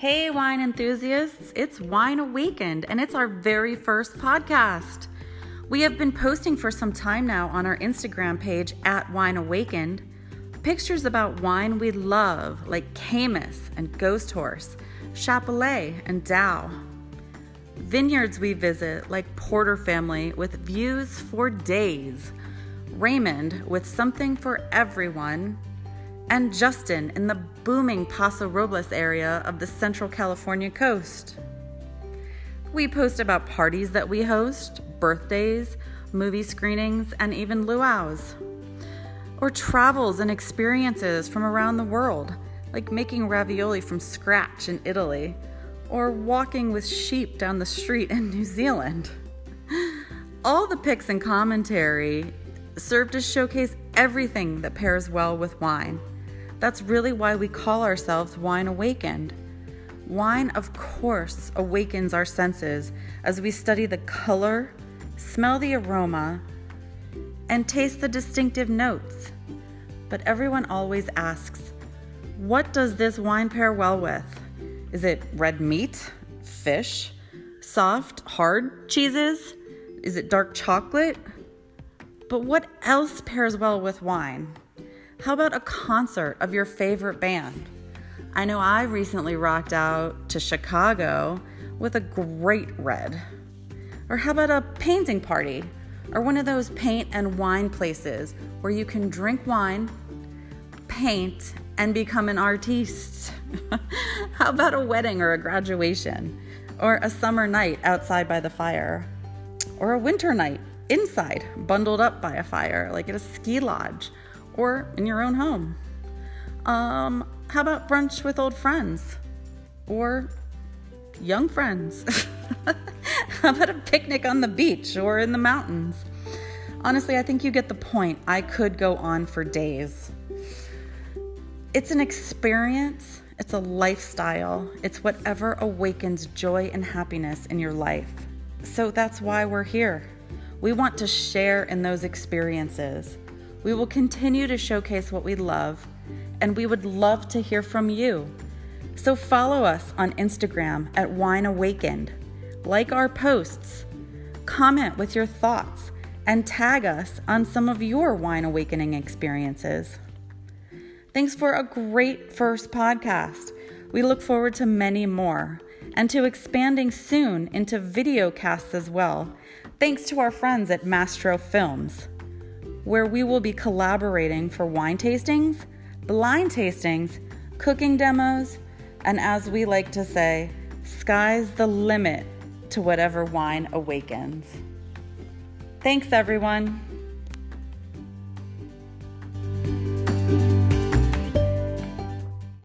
Hey, wine enthusiasts, it's Wine Awakened, and it's our very first podcast. We have been posting for some time now on our Instagram page at Wine Awakened pictures about wine we love, like Caymus and Ghost Horse, Chappellet and Daou. Vineyards we visit, like Porter Family, with views for days. Raymond, with something for everyone, and Justin in the booming Paso Robles area of the Central California coast. We post about parties that we host, birthdays, movie screenings, and even luau's. Or travels and experiences from around the world, like making ravioli from scratch in Italy, or walking with sheep down the street in New Zealand. All the pics and commentary serve to showcase everything that pairs well with wine. That's really why we call ourselves Wine Awakened. Wine, of course, awakens our senses as we study the color, smell the aroma, and taste the distinctive notes. But everyone always asks, what does this wine pair well with? Is it red meat, fish, soft, hard cheeses? Is it dark chocolate? But what else pairs well with wine? How about a concert of your favorite band? I know I recently rocked out to Chicago with a great red. Or how about a painting party? Or one of those paint and wine places where you can drink wine, paint, and become an artiste? how about a wedding or a graduation? Or a summer night outside by the fire? Or a winter night inside, bundled up by a fire, like at a ski lodge? Or in your own home. Um, how about brunch with old friends or young friends? how about a picnic on the beach or in the mountains? Honestly, I think you get the point. I could go on for days. It's an experience, it's a lifestyle, it's whatever awakens joy and happiness in your life. So that's why we're here. We want to share in those experiences. We will continue to showcase what we love, and we would love to hear from you. So follow us on Instagram at Wine Awakened, like our posts, comment with your thoughts, and tag us on some of your wine awakening experiences. Thanks for a great first podcast. We look forward to many more and to expanding soon into video casts as well, thanks to our friends at Mastro Films where we will be collaborating for wine tastings, blind tastings, cooking demos, and as we like to say, sky's the limit to whatever wine awakens. Thanks, everyone.